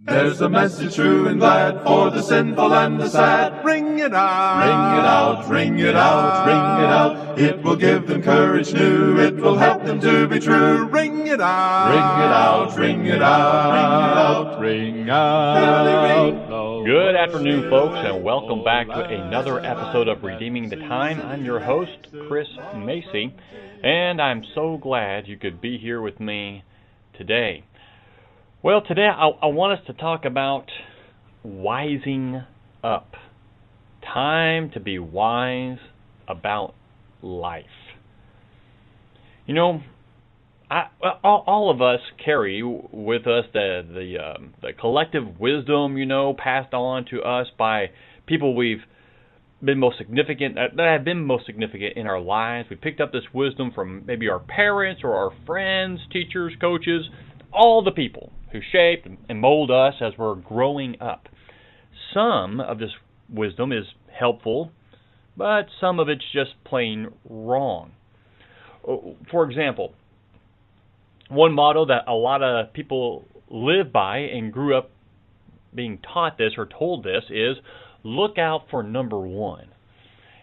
There's a message true and glad for the sinful and the sad. Ring it out, ring it out, ring it out, ring it out. It will give them courage new. It will help them to be true. Ring it out, ring it out, ring it out, ring it out. Good afternoon, folks, and welcome back to another episode of Redeeming the Time. I'm your host, Chris Macy, and I'm so glad you could be here with me today. Well, today I, I, want us to talk about wising up. Time to be wise about life. You know, I, all, all of us carry with us the the, um, the collective wisdom, you know, passed on to us by people we've been most significant that have been most significant in our lives. We picked up this wisdom from maybe our parents or our friends, teachers, coaches, all the people who shape and mold us as we're growing up. Some of this wisdom is helpful, but some of it's just plain wrong. Uh, for example, one motto that a lot of people live by and grew up being taught this or told this is look out for number one.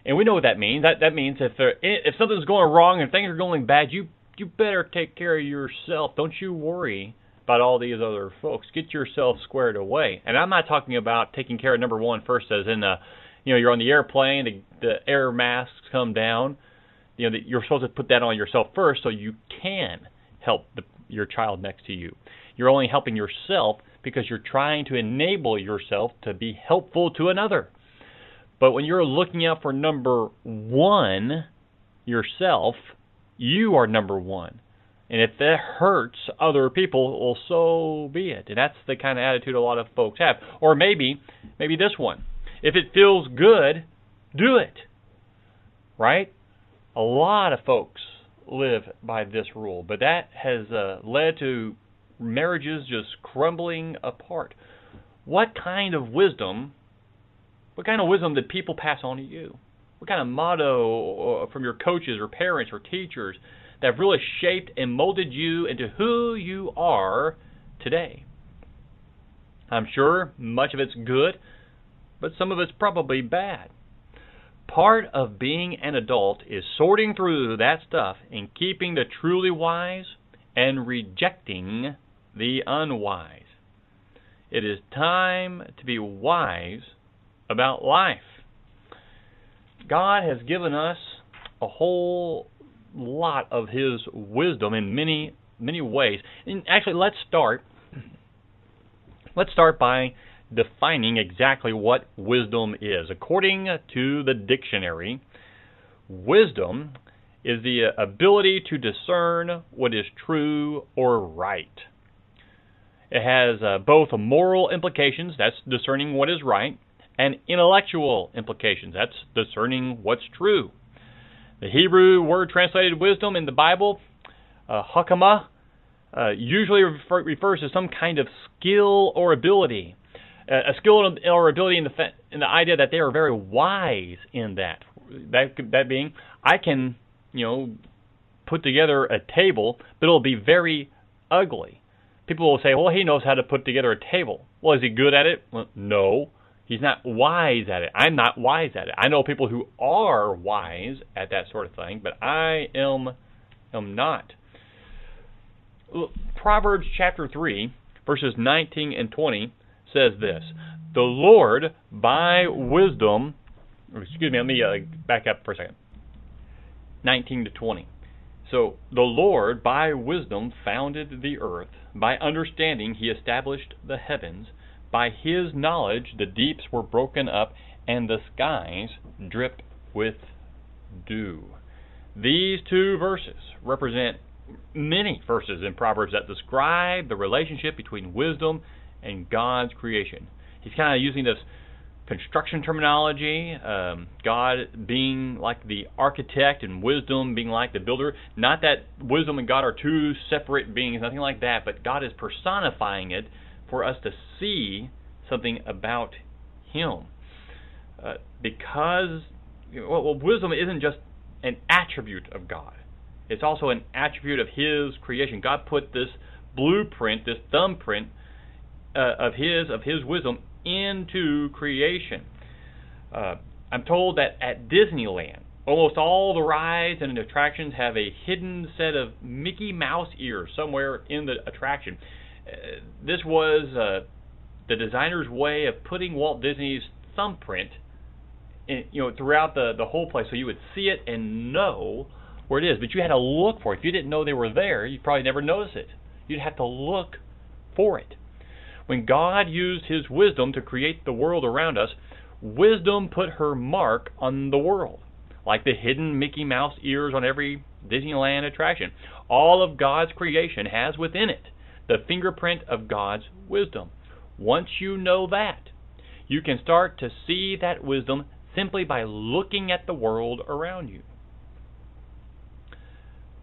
And we know what that means. That that means if there, if something's going wrong and things are going bad, you you better take care of yourself. Don't you worry about all these other folks. Get yourself squared away. And I'm not talking about taking care of number one first, as in the, you know, you're on the airplane, the, the air masks come down. You know, the, you're supposed to put that on yourself first, so you can help the, your child next to you. You're only helping yourself because you're trying to enable yourself to be helpful to another. But when you're looking out for number one, yourself, you are number one. And if that hurts other people, well, so be it. And that's the kind of attitude a lot of folks have. Or maybe, maybe this one. If it feels good, do it. Right? A lot of folks live by this rule, but that has uh, led to marriages just crumbling apart. What kind of wisdom, what kind of wisdom did people pass on to you? What kind of motto uh, from your coaches or parents or teachers that have really shaped and molded you into who you are today. I'm sure much of it's good, but some of it's probably bad. Part of being an adult is sorting through that stuff and keeping the truly wise and rejecting the unwise. It is time to be wise about life. God has given us a whole lot of his wisdom in many many ways. And actually, let's start. Let's start by defining exactly what wisdom is. According to the dictionary, wisdom is the ability to discern what is true or right. It has uh, both moral implications, that's discerning what is right, and intellectual implications, that's discerning what's true. The Hebrew word translated wisdom in the Bible, uh, hakama, uh, usually refer, refers to some kind of skill or ability. Uh, a skill or ability in the, in the idea that they are very wise in that. That, that being, I can, you know, put together a table, but it'll be very ugly. People will say, well, he knows how to put together a table. Well, is he good at it? Well, no. He's not wise at it. I'm not wise at it. I know people who are wise at that sort of thing, but I am am not. Proverbs chapter 3, verses 19 and 20 says this The Lord, by wisdom, excuse me, let me uh, back up for a second. 19 to 20. So, the Lord, by wisdom, founded the earth. By understanding, he established the heavens. By his knowledge the deeps were broken up, and the skies dripped with dew. These two verses represent many verses in Proverbs that describe the relationship between wisdom and God's creation. He's kind of using this construction terminology, um, God being like the architect and wisdom being like the builder. Not that wisdom and God are two separate beings, nothing like that, but God is personifying it for us to see something about Him. Uh, because well, well, wisdom isn't just an attribute of God, it's also an attribute of His creation. God put this blueprint, this thumbprint uh, of His of His wisdom into creation. Uh, I'm told that at Disneyland, almost all the rides and attractions have a hidden set of Mickey Mouse ears somewhere in the attraction. This was uh, the designer's way of putting Walt Disney's thumbprint, in, you know, throughout the the whole place, so you would see it and know where it is. But you had to look for it. If you didn't know they were there, you'd probably never notice it. You'd have to look for it. When God used his wisdom to create the world around us, wisdom put her mark on the world, like the hidden Mickey Mouse ears on every Disneyland attraction. All of God's creation has within it the fingerprint of God's wisdom. Once you know that, you can start to see that wisdom simply by looking at the world around you.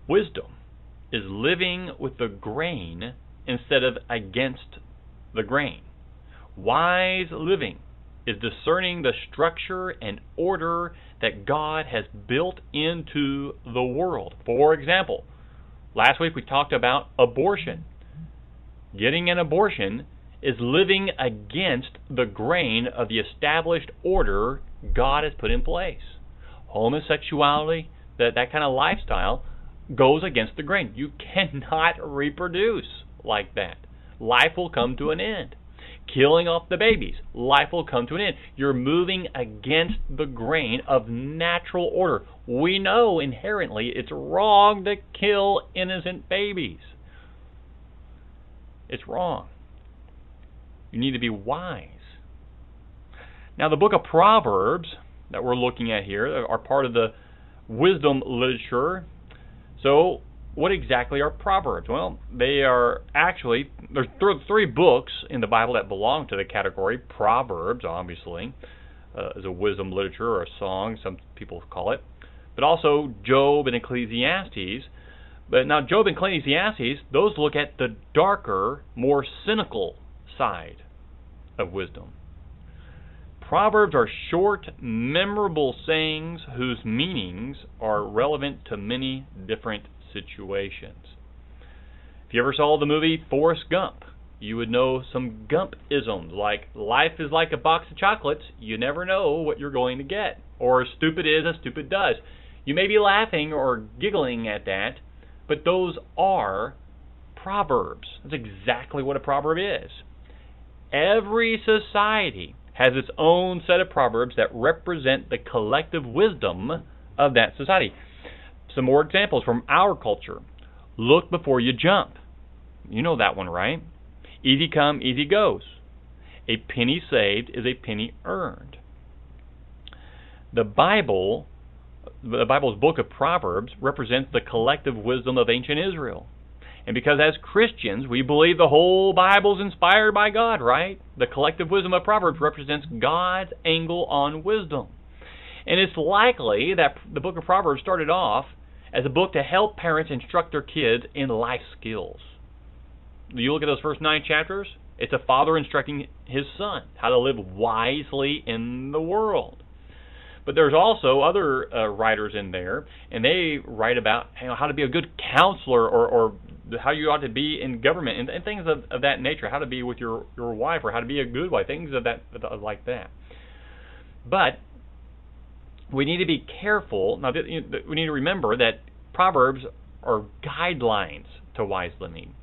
Wisdom is living with the grain instead of against the grain. Wise living is discerning the structure and order that God has built into the world. For example, last week we talked about abortion. Getting an abortion is living against the grain of the established order God has put in place. Homosexuality, that, that kind of lifestyle, goes against the grain. You cannot reproduce like that life will come to an end. Killing off the babies, life will come to an end. You're moving against the grain of natural order. We know inherently it's wrong to kill innocent babies. It's wrong. You need to be wise. Now, the book of Proverbs that we're looking at here are part of the wisdom literature. So, what exactly are Proverbs? Well, they are actually there's th- three books in the Bible that belong to the category Proverbs, obviously, uh, as a wisdom literature or a song, some people call it, but also Job and Ecclesiastes. But now Job and Ecclesiastes, those look at the darker, more cynical side of wisdom. Proverbs are short, memorable sayings whose meanings are relevant to many different situations. If you ever saw the movie Forrest Gump, you would know some Gump isms like life is like a box of chocolates, you never know what you're going to get, or stupid is as stupid does. You may be laughing or giggling at that, but those are proverbs. That's exactly what a proverb is. Every society has its own set of proverbs that represent the collective wisdom of that society. Some more examples from our culture. Look before you jump. You know that one, right? Easy come, easy goes. A penny saved is a penny earned. The Bible, the Bible's book of Proverbs, represents the collective wisdom of ancient Israel. And because as Christians, we believe the whole Bible is inspired by God, right? The collective wisdom of Proverbs represents God's angle on wisdom. And it's likely that the book of Proverbs started off as a book to help parents instruct their kids in life skills. You look at those first nine chapters, it's a father instructing his son how to live wisely in the world. But there's also other uh, writers in there, and they write about you know, how to be a good counselor or, or how you ought to be in government and, and things of, of that nature, how to be with your, your wife or how to be a good wife, things of that like that. But we need to be careful. Now, we need to remember that Proverbs are guidelines to wise living.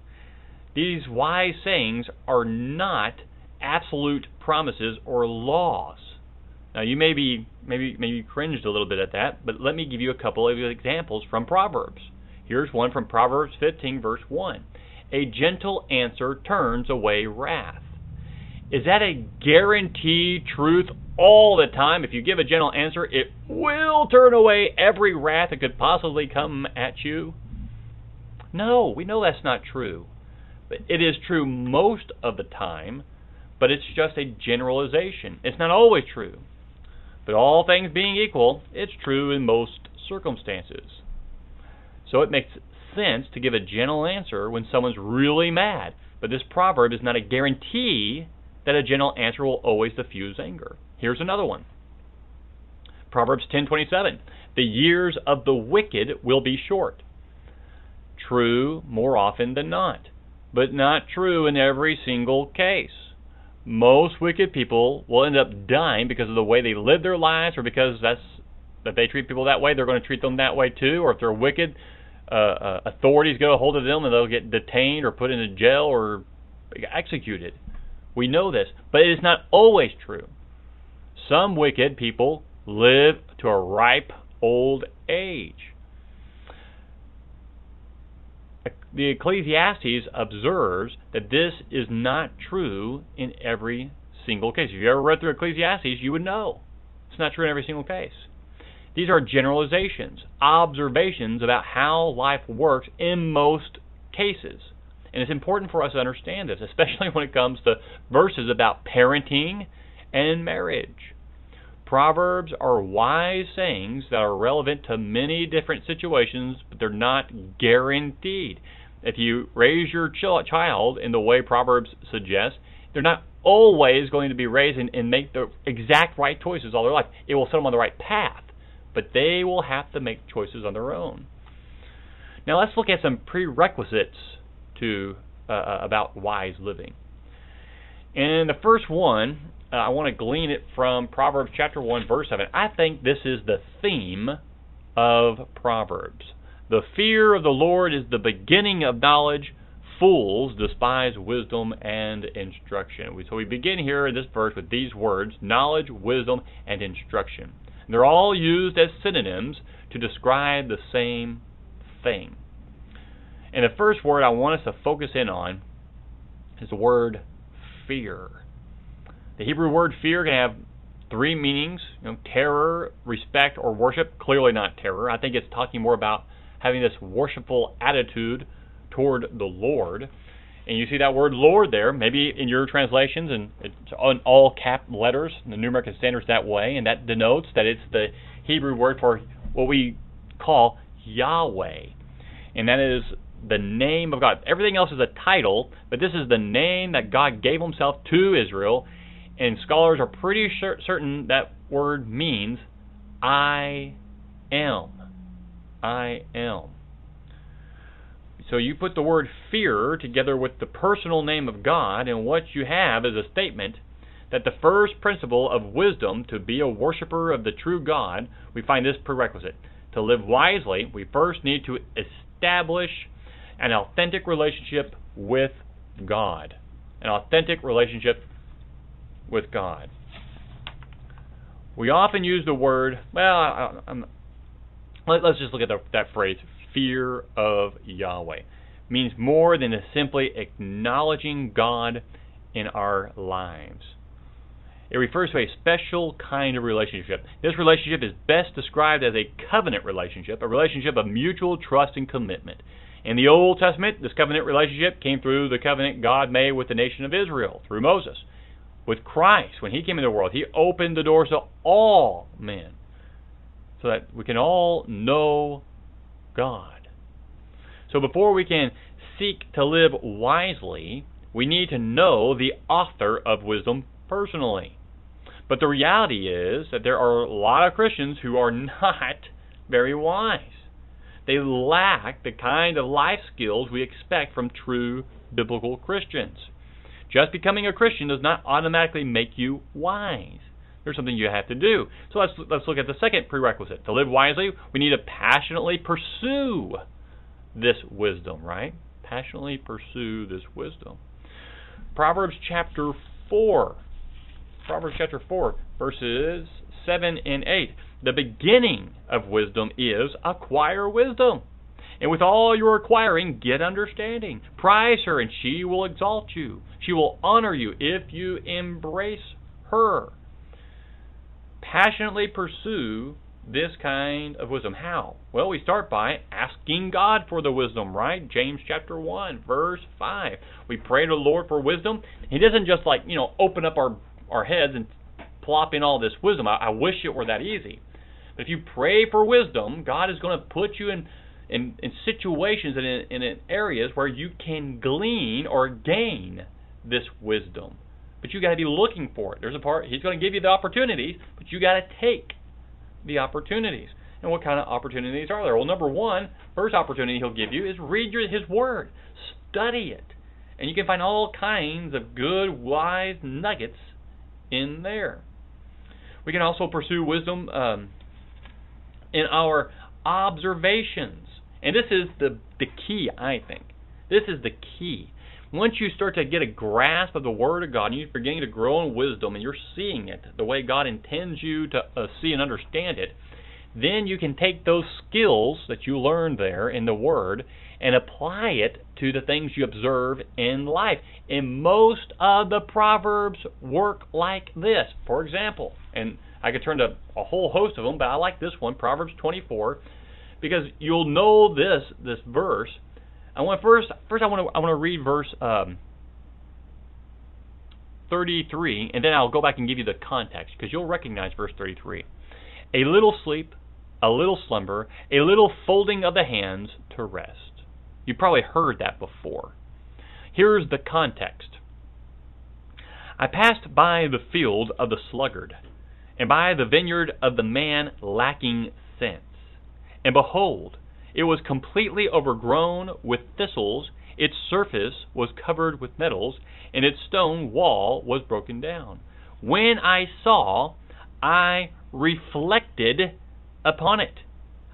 These wise sayings are not absolute promises or laws. Now, you may be maybe maybe cringed a little bit at that, but let me give you a couple of examples from Proverbs. Here's one from Proverbs 15, verse 1. A gentle answer turns away wrath. Is that a guaranteed truth all the time. If you give a gentle answer, it will turn away every wrath that could possibly come at you. No, we know that's not true. But it is true most of the time, but it's just a generalization. It's not always true. But all things being equal, it's true in most circumstances. So it makes sense to give a gentle answer when someone's really mad. But this proverb is not a guarantee that a gentle answer will always diffuse anger. Here's another one. Proverbs 10:27. The years of the wicked will be short. True more often than not, but not true in every single case. Most wicked people will end up dying because of the way they live their lives or because that's that they treat people that way, they're going to treat them that way too, or if they're wicked, uh, uh, authorities get a hold of them and they'll get detained or put into jail or executed. We know this, but it is not always true. Some wicked people live to a ripe old age. The Ecclesiastes observes that this is not true in every single case. If you ever read through Ecclesiastes, you would know. It's not true in every single case. These are generalizations, observations about how life works in most cases. And it's important for us to understand this, especially when it comes to verses about parenting and marriage. Proverbs are wise sayings that are relevant to many different situations, but they're not guaranteed. If you raise your child in the way Proverbs suggests, they're not always going to be raised and, and make the exact right choices all their life. It will set them on the right path, but they will have to make choices on their own. Now let's look at some prerequisites to uh, uh about wise living. And the first one uh, I want to glean it from Proverbs chapter 1, verse 7. I think this is the theme of Proverbs. The fear of the Lord is the beginning of knowledge. Fools despise wisdom and instruction. So we begin here in this verse with these words knowledge, wisdom, and instruction. And they're all used as synonyms to describe the same thing. And the first word I want us to focus in on is the word fear. The Hebrew word fear can have three meanings, you know, terror, respect, or worship. Clearly not terror. I think it's talking more about having this worshipful attitude toward the Lord. And you see that word Lord there, maybe in your translations, and it's on all cap letters, the New American Standards that way, and that denotes that it's the Hebrew word for what we call Yahweh. And that is the name of God. Everything else is a title, but this is the name that God gave himself to Israel and scholars are pretty sure, certain that word means I am. I am. So you put the word fear together with the personal name of God, and what you have is a statement that the first principle of wisdom to be a worshiper of the true God, we find this prerequisite. To live wisely, we first need to establish an authentic relationship with God. An authentic relationship with God. We often use the word, well, I, let, us just look at the, that phrase, fear of Yahweh. Means more than simply acknowledging God in our lives. It refers to a special kind of relationship. This relationship is best described as a covenant relationship, a relationship of mutual trust and commitment. In the Old Testament, this covenant relationship came through the covenant God made with the nation of Israel through Moses with Christ, when He came into the world, He opened the doors to all men so that we can all know God. So before we can seek to live wisely, we need to know the author of wisdom personally. But the reality is that there are a lot of Christians who are not very wise. They lack the kind of life skills we expect from true biblical Christians. Just becoming a Christian does not automatically make you wise. There's something you have to do. So let's let's look at the second prerequisite. To live wisely, we need to passionately pursue this wisdom, right? Passionately pursue this wisdom. Proverbs chapter 4. Proverbs chapter 4, verses 7 and 8. The beginning of wisdom is acquire wisdom. And with all your acquiring, get understanding. Prize her, and she will exalt you. She will honor you if you embrace her. Passionately pursue this kind of wisdom. How? Well, we start by asking God for the wisdom, right? James chapter 1, verse 5. We pray to the Lord for wisdom. He doesn't just like, you know, open up our, our heads and plop in all this wisdom. I, I wish it were that easy. But if you pray for wisdom, God is going to put you in, in, in situations and in, in areas where you can glean or gain this wisdom. But you got to be looking for it. There's a part, He's going to give you the opportunities, but you got to take the opportunities. And what kind of opportunities are there? Well, number one, first opportunity he'll give you is read your, his word, study it, and you can find all kinds of good, wise nuggets in there. We can also pursue wisdom um, in our observations, and this is the the key, I think. This is the key. Once you start to get a grasp of the Word of God and you're beginning to grow in wisdom and you're seeing it the way God intends you to uh, see and understand it, then you can take those skills that you learned there in the Word and apply it to the things you observe in life. And most of the Proverbs work like this. For example, and I could turn to a whole host of them, but I like this one, Proverbs 24, because you'll know this this verse I want first first I want to I want to read verse um, 33 and then I'll go back and give you the context because you'll recognize verse 33. A little sleep, a little slumber, a little folding of the hands to rest. You probably heard that before. Here's the context. I passed by the field of the sluggard, and by the vineyard of the man lacking sense. And behold, it was completely overgrown with thistles, its surface was covered with nettles, and its stone wall was broken down. When I saw, I reflected upon it.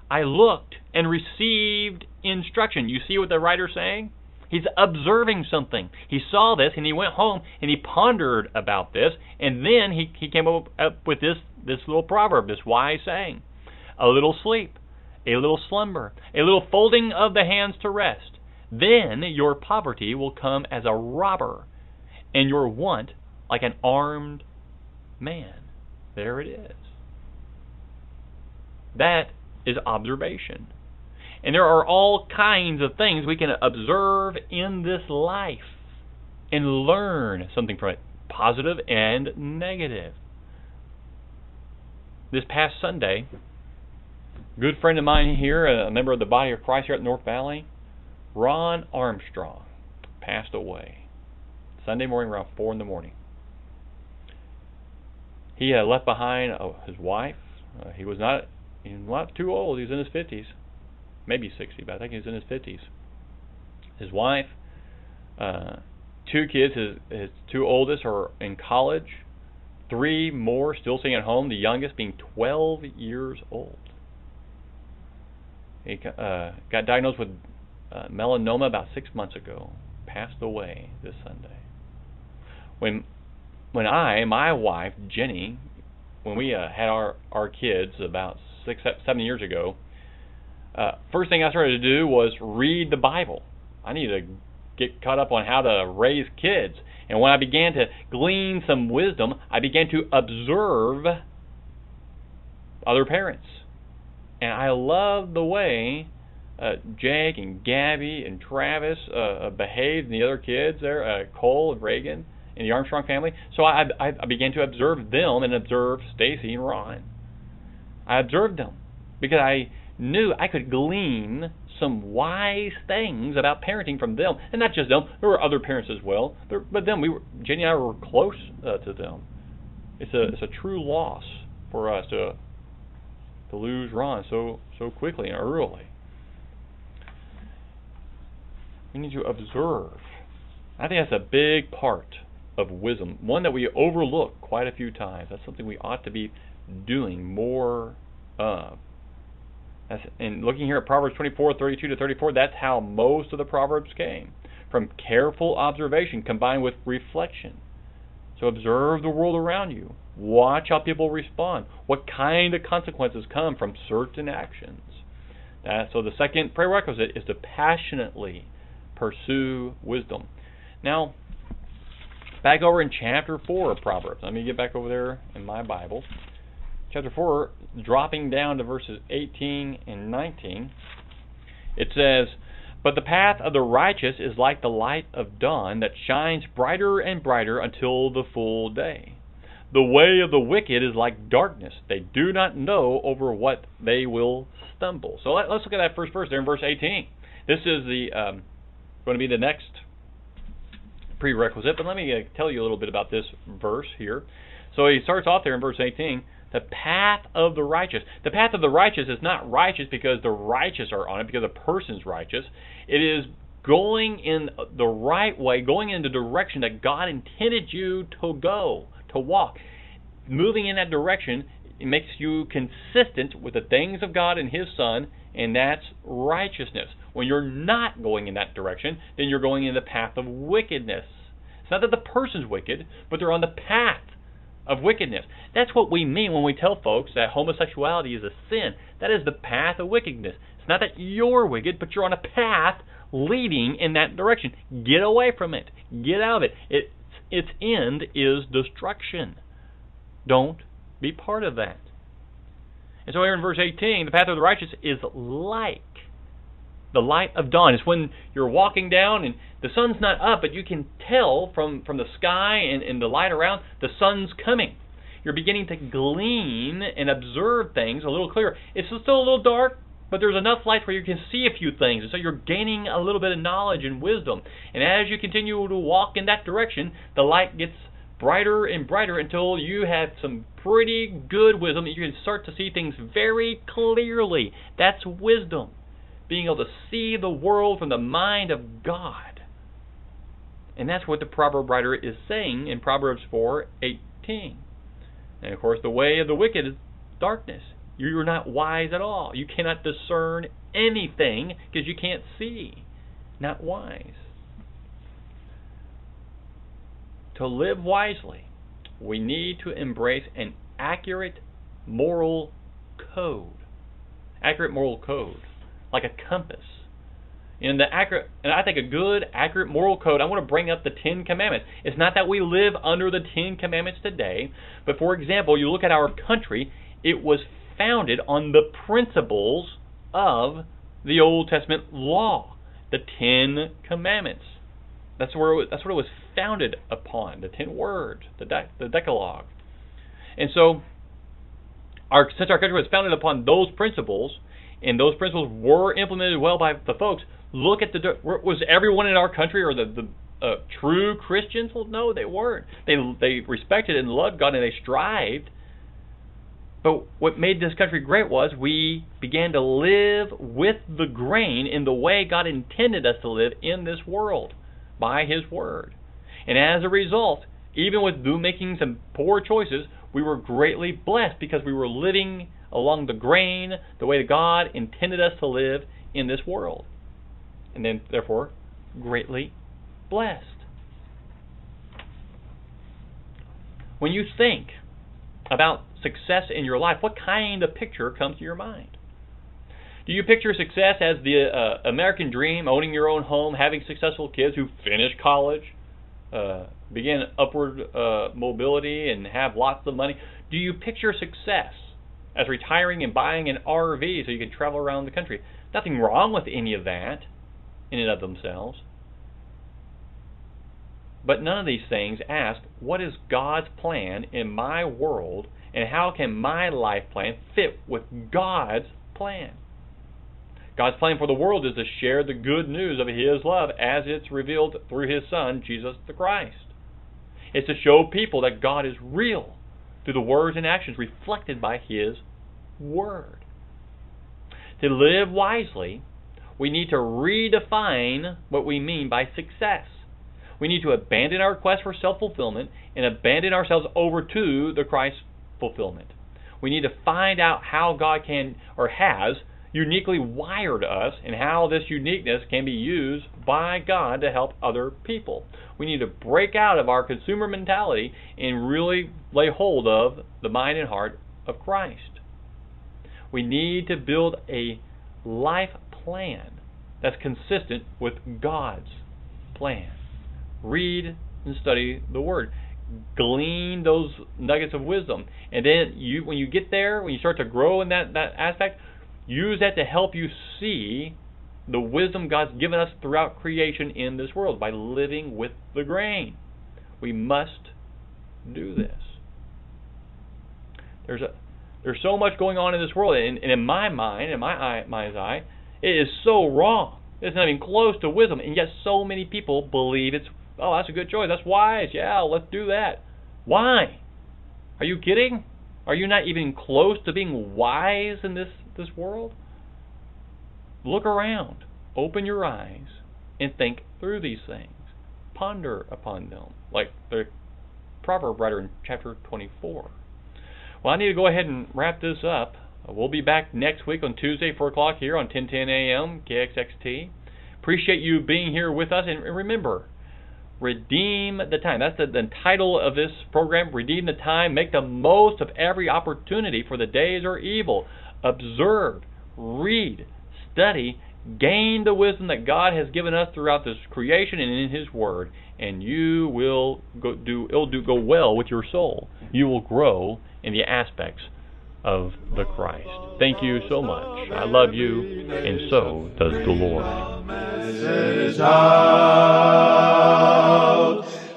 I looked and received instruction. You see what the writer's saying? He's observing something. He saw this and he went home and he pondered about this, and then he, he came up, up with this, this little proverb, this wise saying A little sleep a little slumber, a little folding of the hands to rest. Then your poverty will come as a robber, and your want like an armed man. There it is. That is observation. And there are all kinds of things we can observe in this life and learn something from it, positive and negative. This past Sunday, good friend of mine here, a member of the body of Christ here at North Valley, Ron Armstrong, passed away Sunday morning around 4 in the morning. He had left behind uh, his wife. Uh, he was not he was not too old. He was in his 50s, maybe 60, but I think he was in his 50s. His wife, uh, two kids. His his two oldest are in college. Three more still staying at home. The youngest being 12 years old. He uh, got diagnosed with uh, melanoma about six months ago. Passed away this Sunday. When when I, my wife Jenny, when we uh, had our our kids about six seven years ago, uh, first thing I started to do was read the Bible. I needed to get caught up on how to raise kids. And when I began to glean some wisdom, I began to observe other parents and I love the way uh, Jake and Gabby and Travis uh, uh, behaved, and the other kids there, uh, Cole and Reagan and the Armstrong family. So I, I, I began to observe them and observe Stacy and Ron. I observed them because I knew I could glean some wise things about parenting from them, and not just them. There were other parents as well, but them we were Jenny and I were close uh, to them. It's a it's a true loss for us to to lose Ron so so quickly and early. We need to observe. I think that's a big part of wisdom, one that we overlook quite a few times. That's something we ought to be doing more of. That's, and looking here at Proverbs 24, 32 to 34, that's how most of the Proverbs came from careful observation combined with reflection. So observe the world around you. Watch how people respond. What kind of consequences come from certain actions. So the second prerequisite is to passionately pursue wisdom. Now, back over in chapter 4 of Proverbs. Let me get back over there in my Bible. chapter 4, dropping down to verses 18 and 19, it says, But the path of the righteous is like the light of dawn that shines brighter and brighter until the full day. The way of the wicked is like darkness. They do not know over what they will stumble. So let, us look at that first verse there in verse 18. This is the um, going to be the next prerequisite, but let me uh, tell you a little bit about this verse here. So he starts off there in verse 18 the path of the righteous. The path of the righteous is not righteous because the righteous are on it, because a person's righteous. It is going in the right way, going in the direction that God intended you to go, to walk. Moving in that direction makes you consistent with the things of God and His Son, and that's righteousness. When you're not going in that direction, then you're going in the path of wickedness. It's not that the person's wicked, but they're on the path of wickedness. That's what we mean when we tell folks that homosexuality is a sin. That is the path of wickedness. It's not that you're wicked, but you're on a path leading in that direction. Get away from it. Get out of it. it its end is destruction. Don't be part of that. And so here in verse 18, the path of the righteous is like the light of dawn. It's when you're walking down and the sun's not up, but you can tell from, from the sky and, and the light around the sun's coming. You're beginning to glean and observe things a little clearer. It's still a little dark, but there's enough light where you can see a few things, and so you're gaining a little bit of knowledge and wisdom. And as you continue to walk in that direction, the light gets brighter and brighter until you have some pretty good wisdom. and You can start to see things very clearly. That's wisdom being able to see the world from the mind of God. And that's what the proverb writer is saying in Proverbs 4:18. And of course, the way of the wicked is darkness. You're not wise at all. You cannot discern anything because you can't see. Not wise. To live wisely, we need to embrace an accurate moral code. Accurate moral code like a compass. In the accurate, and I think a good, accurate moral code. I want to bring up the Ten Commandments. It's not that we live under the Ten Commandments today, but for example, you look at our country. It was founded on the principles of the Old Testament law, the Ten Commandments. That's where was, that's what it was founded upon. The Ten Words, the de- the Decalogue, and so our since our country was founded upon those principles, and those principles were implemented well by the folks. Look at the was everyone in our country or the the uh, true Christians? Well, no, they weren't. They they respected and loved God and they strived. But what made this country great was we began to live with the grain in the way God intended us to live in this world by His Word. And as a result, even with making some poor choices, we were greatly blessed because we were living along the grain, the way that God intended us to live in this world. And then, therefore, greatly blessed. When you think about success in your life, what kind of picture comes to your mind? Do you picture success as the uh, American dream, owning your own home, having successful kids who finish college, uh, begin upward uh, mobility, and have lots of money? Do you picture success as retiring and buying an RV so you can travel around the country. Nothing wrong with any of that in and of themselves. But none of these things ask, what is God's plan in my world and how can my life plan fit with God's plan? God's plan for the world is to share the good news of His love as it's revealed through His Son, Jesus the Christ. It's to show people that God is real through the words and actions reflected by His Word. To live wisely, we need to redefine what we mean by success. We need to abandon our quest for self fulfillment and abandon ourselves over to the Christ fulfillment. We need to find out how God can or has uniquely wired us and how this uniqueness can be used by God to help other people. We need to break out of our consumer mentality and really lay hold of the mind and heart of Christ. We need to build a life plan that's consistent with God's plan. Read and study the Word. glean those nuggets of wisdom. And then you when you get there, when you start to grow in that, that aspect, use that to help you see the wisdom God's given us throughout creation in this world by living with the grain. We must do this. There's a there's so much going on in this world, and, and in my mind, in my eye, mind's eye, it is so wrong. It's not even close to wisdom, and yet so many people believe it's oh that's a good choice, that's wise, yeah, let's do that. Why? Are you kidding? Are you not even close to being wise in this this world? Look around, open your eyes, and think through these things. Ponder upon them, like the proverb writer in chapter 24. Well, I need to go ahead and wrap this up. We'll be back next week on Tuesday, 4 o'clock here on 1010 AM KXXT. Appreciate you being here with us. And remember, redeem the time. That's the, the title of this program. Redeem the time. Make the most of every opportunity, for the days are evil. Observe, read, study, gain the wisdom that God has given us throughout this creation and in His Word, and you will go, do it'll do go well with your soul. You will grow in the aspects of the Christ. Thank you so much. I love you, and so does the Lord.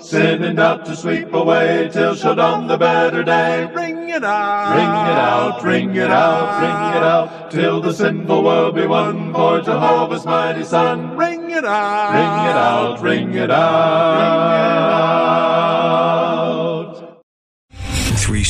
Sending out to sweep away till shall dawn the better day. Ring it out, ring it out, ring it out, ring it out, till the sinful world be won for Jehovah's mighty Son. Ring it out, ring it out, ring it out.